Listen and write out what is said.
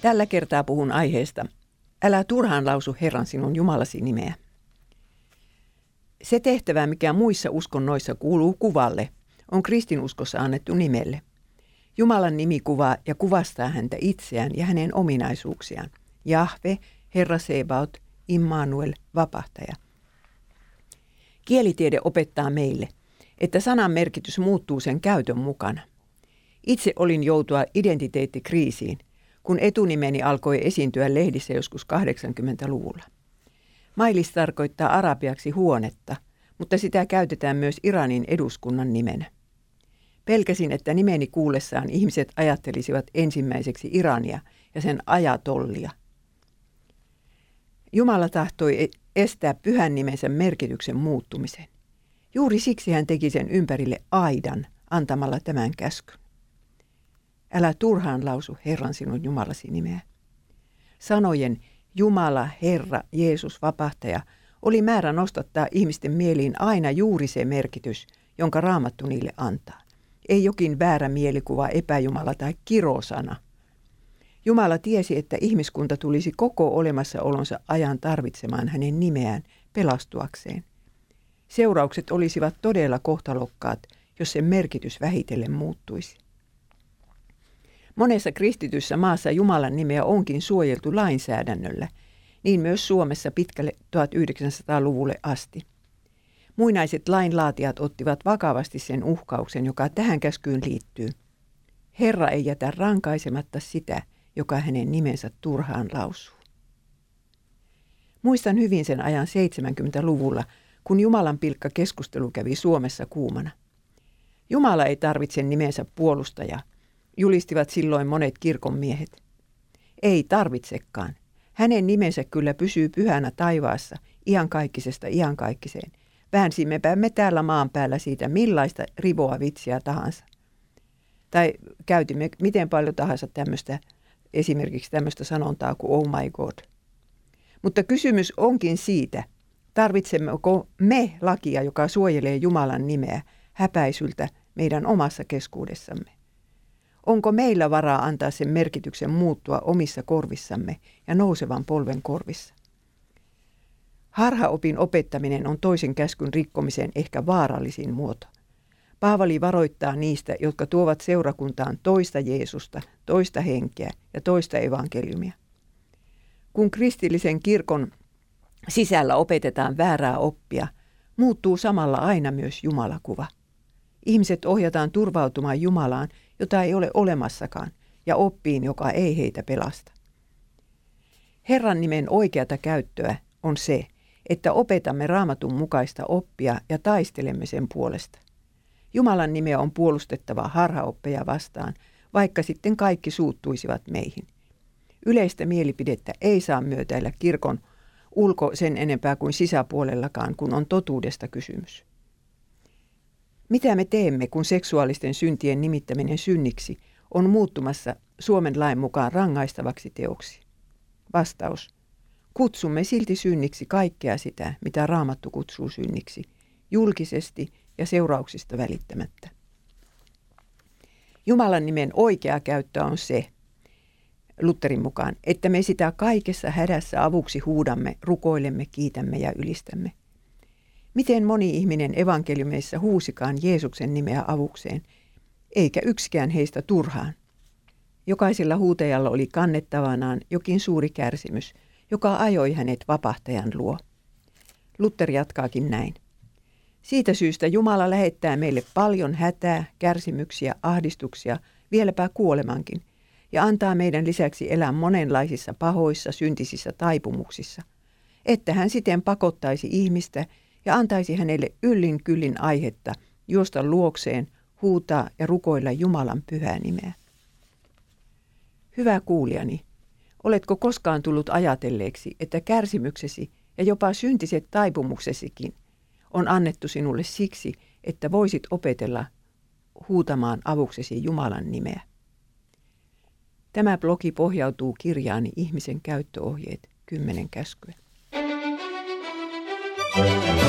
Tällä kertaa puhun aiheesta Älä turhaan lausu Herran sinun Jumalasi nimeä. Se tehtävä, mikä muissa uskonnoissa kuuluu kuvalle, on kristinuskossa annettu nimelle. Jumalan nimi kuvaa ja kuvastaa häntä itseään ja hänen ominaisuuksiaan. Jahve, Herra Sebaot, Immanuel, vapahtaja. Kielitiede opettaa meille, että sanan merkitys muuttuu sen käytön mukana. Itse olin joutua identiteettikriisiin, kun etunimeni alkoi esiintyä lehdissä joskus 80-luvulla. Mailis tarkoittaa arabiaksi huonetta, mutta sitä käytetään myös Iranin eduskunnan nimenä. Pelkäsin, että nimeni kuullessaan ihmiset ajattelisivat ensimmäiseksi Irania ja sen ajatollia. Jumala tahtoi e- estää pyhän nimensä merkityksen muuttumisen. Juuri siksi hän teki sen ympärille aidan antamalla tämän käskyn. Älä turhaan lausu Herran sinun Jumalasi nimeä. Sanojen Jumala, Herra, Jeesus, vapahtaja oli määrä nostattaa ihmisten mieliin aina juuri se merkitys, jonka raamattu niille antaa. Ei jokin väärä mielikuva, epäjumala tai kirosana. Jumala tiesi, että ihmiskunta tulisi koko olemassaolonsa ajan tarvitsemaan hänen nimeään pelastuakseen. Seuraukset olisivat todella kohtalokkaat, jos sen merkitys vähitellen muuttuisi. Monessa kristityssä maassa Jumalan nimeä onkin suojeltu lainsäädännöllä, niin myös Suomessa pitkälle 1900-luvulle asti. Muinaiset lainlaatijat ottivat vakavasti sen uhkauksen, joka tähän käskyyn liittyy. Herra ei jätä rankaisematta sitä, joka hänen nimensä turhaan lausuu. Muistan hyvin sen ajan 70-luvulla, kun Jumalan pilkka keskustelu kävi Suomessa kuumana. Jumala ei tarvitse nimensä puolustaja, julistivat silloin monet kirkonmiehet. Ei tarvitsekaan. Hänen nimensä kyllä pysyy pyhänä taivaassa, iankaikkisesta iankaikkiseen. Väänsimmepä me täällä maan päällä siitä millaista rivoa vitsiä tahansa. Tai käytimme miten paljon tahansa tämmöistä, esimerkiksi tämmöistä sanontaa kuin oh my god. Mutta kysymys onkin siitä, tarvitsemmeko me lakia, joka suojelee Jumalan nimeä häpäisyltä meidän omassa keskuudessamme. Onko meillä varaa antaa sen merkityksen muuttua omissa korvissamme ja nousevan polven korvissa? Harhaopin opettaminen on toisen käskyn rikkomisen ehkä vaarallisin muoto. Paavali varoittaa niistä, jotka tuovat seurakuntaan toista Jeesusta, toista henkeä ja toista evankeliumia. Kun kristillisen kirkon sisällä opetetaan väärää oppia, muuttuu samalla aina myös Jumalakuva. Ihmiset ohjataan turvautumaan Jumalaan jota ei ole olemassakaan, ja oppiin, joka ei heitä pelasta. Herran nimen oikeata käyttöä on se, että opetamme raamatun mukaista oppia ja taistelemme sen puolesta. Jumalan nimeä on puolustettava harhaoppeja vastaan, vaikka sitten kaikki suuttuisivat meihin. Yleistä mielipidettä ei saa myötäillä kirkon ulko sen enempää kuin sisäpuolellakaan, kun on totuudesta kysymys. Mitä me teemme, kun seksuaalisten syntien nimittäminen synniksi on muuttumassa Suomen lain mukaan rangaistavaksi teoksi? Vastaus. Kutsumme silti synniksi kaikkea sitä, mitä Raamattu kutsuu synniksi, julkisesti ja seurauksista välittämättä. Jumalan nimen oikea käyttö on se, Lutherin mukaan, että me sitä kaikessa hädässä avuksi huudamme, rukoilemme, kiitämme ja ylistämme. Miten moni ihminen evankeliumeissa huusikaan Jeesuksen nimeä avukseen, eikä yksikään heistä turhaan. Jokaisella huutajalla oli kannettavanaan jokin suuri kärsimys, joka ajoi hänet vapahtajan luo. Luther jatkaakin näin. Siitä syystä Jumala lähettää meille paljon hätää, kärsimyksiä, ahdistuksia, vieläpä kuolemankin, ja antaa meidän lisäksi elää monenlaisissa pahoissa, syntisissä taipumuksissa, että hän siten pakottaisi ihmistä ja antaisi hänelle yllin kyllin aihetta juosta luokseen, huutaa ja rukoilla Jumalan pyhää nimeä. Hyvä kuulijani, oletko koskaan tullut ajatelleeksi, että kärsimyksesi ja jopa syntiset taipumuksesikin on annettu sinulle siksi, että voisit opetella huutamaan avuksesi Jumalan nimeä? Tämä blogi pohjautuu kirjaani Ihmisen käyttöohjeet, kymmenen käskyä. thank you